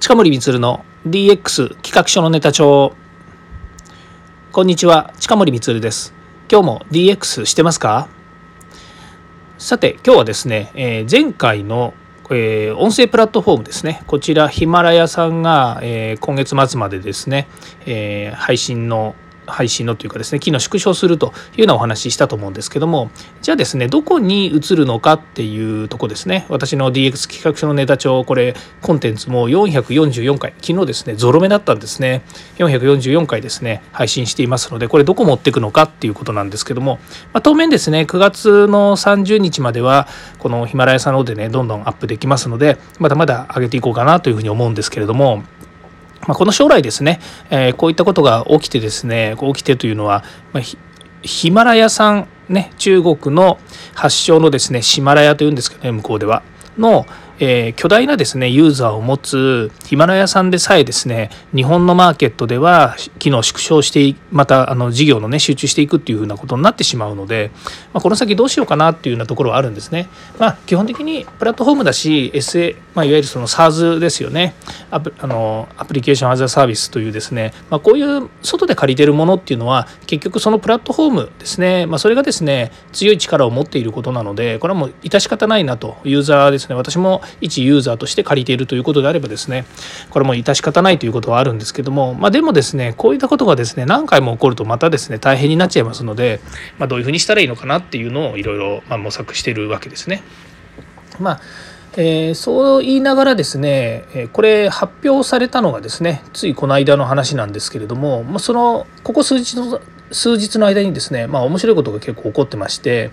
近森光の DX 企画書のネタ帳。こんにちは近森光です。今日も DX してますか？さて今日はですね、えー、前回の、えー、音声プラットフォームですね。こちらヒマラヤさんが、えー、今月末までですね、え配信の配信のというかですね機能縮小するというようなお話ししたと思うんですけどもじゃあですねどこに移るのかっていうとこですね。私の DX 企画書のネタ帳これコンテンツも444回昨日ですねゾロ目だったんですね。444回ですね配信していますのでこれどこ持っていくのかっていうことなんですけども、まあ、当面ですね9月の30日まではこのヒマラヤさんの方でねどんどんアップできますのでまだまだ上げていこうかなというふうに思うんですけれどもまあ、この将来ですね、えー、こういったことが起きてですね起きてというのは、まあ、ヒマラヤ産ね中国の発祥のですねヒマラヤというんですけどね向こうではのえー、巨大なですねユーザーを持つヒマラヤさんでさえですね日本のマーケットでは機能縮小してまたあの事業のね集中していくっていうふうなことになってしまうので、まあ、この先どうしようかなっていうようなところはあるんですね。まあ、基本的にプラットフォームだし SA、まあ、いわゆるその SARS ですよね。アプあのアプリケーションアザーサービスというですね、まあ、こういう外で借りてるものっていうのは結局そのプラットフォームですね、まあ、それがですね強い力を持っていることなのでこれはもう致し方ないなと。ユーザーですね。私も一ユーザーとして借りているということであればですねこれも致し方ないということはあるんですけども、まあ、でもですねこういったことがですね何回も起こるとまたですね大変になっちゃいますので、まあ、どういうふうにしたらいいのかなっていうのをいろいろ模索してるわけですね。まあえー、そう言いながらですね、えこれ発表されたのがですねついこの間の話なんですけれども、まあ、そのここ数日の数日の間にですねまあ面白いことが結構起こってまして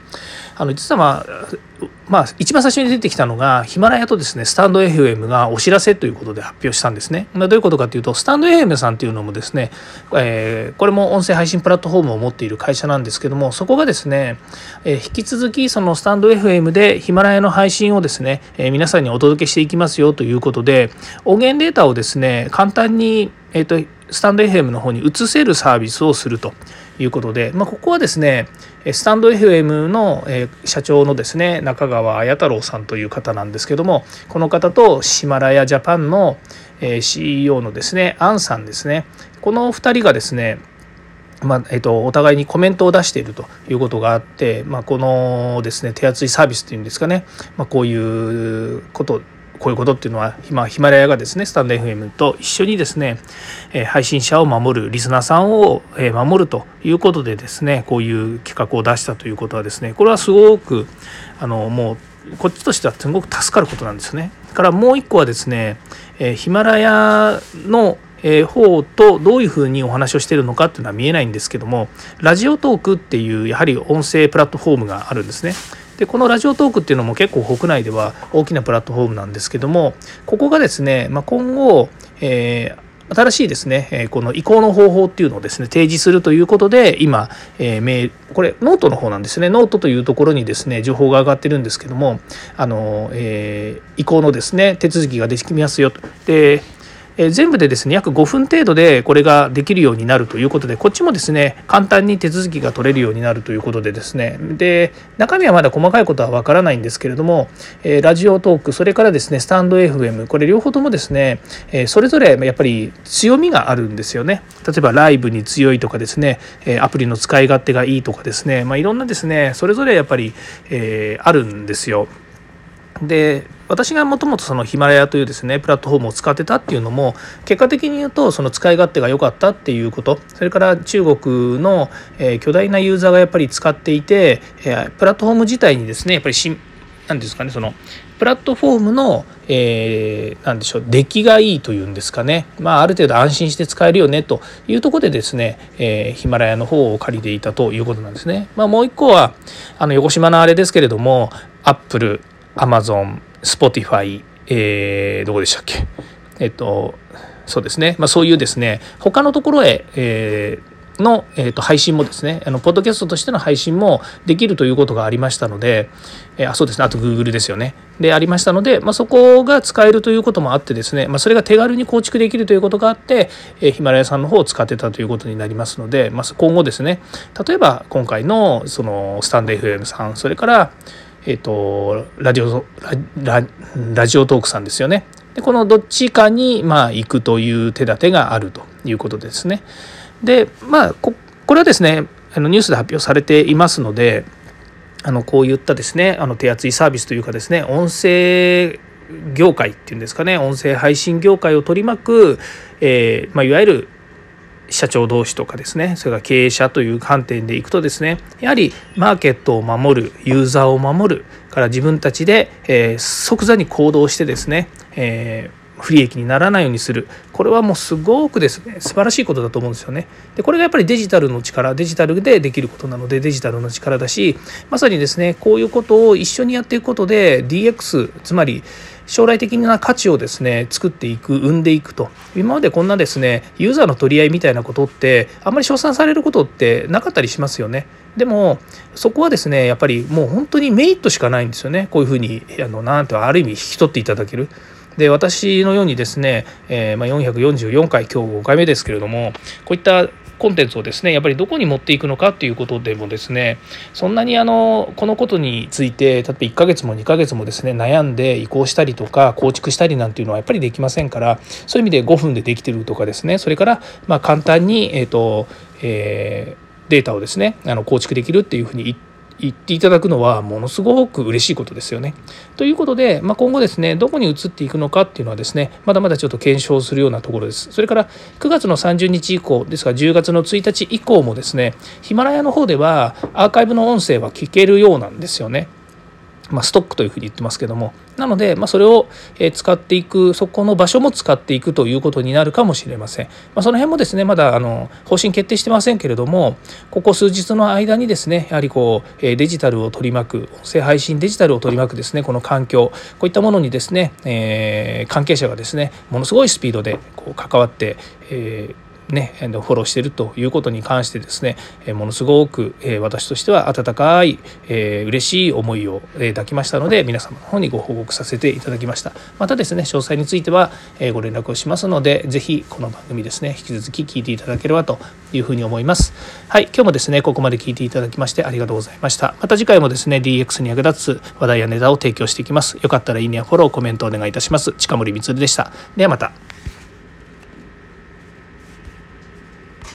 あの実はまあまあ、一番最初に出てきたのがヒマラヤとですねスタンド FM がお知らせということで発表したんですね。どういうことかというとスタンド FM さんというのもですね、えー、これも音声配信プラットフォームを持っている会社なんですけどもそこがですね、えー、引き続きそのスタンド FM でヒマラヤの配信をですね、えー、皆さんにお届けしていきますよということで音源データをですね簡単に、えーと、スタンド FM の方に移せるサービスをするということで、まあ、ここはですねスタンド FM の社長のですね中川綾太郎さんという方なんですけどもこの方とシマラヤジャパンの CEO のですねアンさんですね。この2人がですねまあえっと、お互いにコメントを出しているということがあって、まあ、このですね手厚いサービスっていうんですかね、まあ、こういうことこういうことっていうのは今ヒマラヤがですねスタンド FM と一緒にですね、え配信者を守るリスナーさんを、え守るということでですねこういう企画を出したということはですねこれはすごくあのもうこっちとしてはすごく助かることなんですね。からもう一個はですね、えヒマラヤのえ方とどういうふうにお話をしているのかっていうのは見えないんですけども Radiotalk っていうやはり音声プラットフォームがあるんですね。でこの Radiotalk っていうのも結構国内では大きなプラットフォームなんですけどもここがですね、まあ、今後、えー新しいですね、この移行の方法っていうのをですね、提示するということで、今、えー、これ、ノートの方なんですね、ノートというところにですね、情報が上がってるんですけども、あの、えー、移行のですね、手続きができますよと。で、え全部でですね約5分程度でこれができるようになるということでこっちもですね簡単に手続きが取れるようになるということでですねで中身はまだ細かいことはわからないんですけれども、えラジオトークそれからですねスタンド FM これ両方ともですね、えそれぞれやっぱり強みがあるんですよね例えばライブに強いとかですねえアプリの使い勝手がいいとかですね、まあ、いろんなですねそれぞれやっぱり、えあるんですよ。で私がもともとそのヒマラヤというですねプラットフォームを使ってたっていうのも結果的に言うとその使い勝手が良かったっていうことそれから中国の、え巨大なユーザーがやっぱり使っていて、えプラットフォーム自体にですねやっぱりし何ですかねそのプラットフォームの、えー、何でしょう出来がいいというんですかね、まあ、ある程度安心して使えるよねというところでですね、え、ヒマラヤの方を借りていたということなんですね。まあ、もう一個はあの横島のあれですけれどもアップルアマゾン Spotify、えー、どこでしたっけ？えっとそうですね、まあ、そういうですね他のところへ、えーの、えー、と配信もですねあのポッドキャストとしての配信もできるということがありましたので、えー、あそうですね。あと Google ですよね。でありましたので、まあ、そこが使えるということもあってですね、まあ、それが手軽に構築できるということがあって、え、ヒマラヤさんの方を使ってたということになりますので、まあ、今後ですね例えば今回のそのスタンド FM さんそれからえっ、ー、とラジオララジオトークさんですよねでこのどっちかにまあ行くという手立てがあるということですね。でまあこれはですねあのニュースで発表されていますのであのこういったですねあの手厚いサービスというかですね音声業界っていうんですかね音声配信業界を取り巻く、えーまあ、いわゆる社長同士とかですねそれから経営者という観点でいくとですねやはりマーケットを守るユーザーを守るから自分たちで、え、即座に行動してですね、えー不利益にならないようにするこれはもうすごくですね素晴らしいことだと思うんですよね。でこれがやっぱりデジタルの力デジタルでできることなのでデジタルの力だしまさにですねこういうことを一緒にやっていくことで DX つまり将来的な価値をですね作っていく生んでいくと今までこんなですねユーザーの取り合いみたいなことってあんまり称賛されることってなかったりしますよね。でもそこはですねやっぱりもう本当にメリットしかないんですよねこういうふうにあのなんてある意味引き取っていただける。で私のようにですね、えー、まあ、444回今日5回目ですけれどもこういったコンテンツをですねやっぱりどこに持っていくのかっていうことでもですねそんなにあのこのことについて例えば1ヶ月も2ヶ月もですね悩んで移行したりとか構築したりなんていうのはやっぱりできませんからそういう意味で5分でできてるとかですねそれからま簡単にえっ、ー、と、えー、データをですねあの構築できるっていうふうに言って言っていただくのはものすごく嬉しいことですよね。ということで、まあ、今後ですねどこに移っていくのかっていうのはですねまだまだちょっと検証するようなところです。それから9月の30日以降ですが10月の1日以降もですねヒマラヤの方ではアーカイブの音声は聞けるようなんですよね。まあ、ストックというふうに言ってますけども。なので、まあ、それを使っていくそこの場所も使っていくということになるかもしれません、まあ、その辺もですねまだあの方針決定してませんけれどもここ数日の間にですねやはりこうデジタルを取り巻く音声配信デジタルを取り巻くですねこの環境こういったものにですね、えー、関係者がですねものすごいスピードでこう関わって、えーね、フォローしているということに関してですねものすごく私としては温かい嬉しい思いを抱きましたので皆様の方にご報告させていただきました。またですね詳細についてはご連絡をしますので是非この番組ですね引き続き聞いていただければというふうに思います。はい今日もですねここまで聞いていただきましてありがとうございました。また次回もですね DX に役立つ話題やネタを提供していきます。よかったらいいねやフォローコメントお願いいたします。近森光でした。ではまた。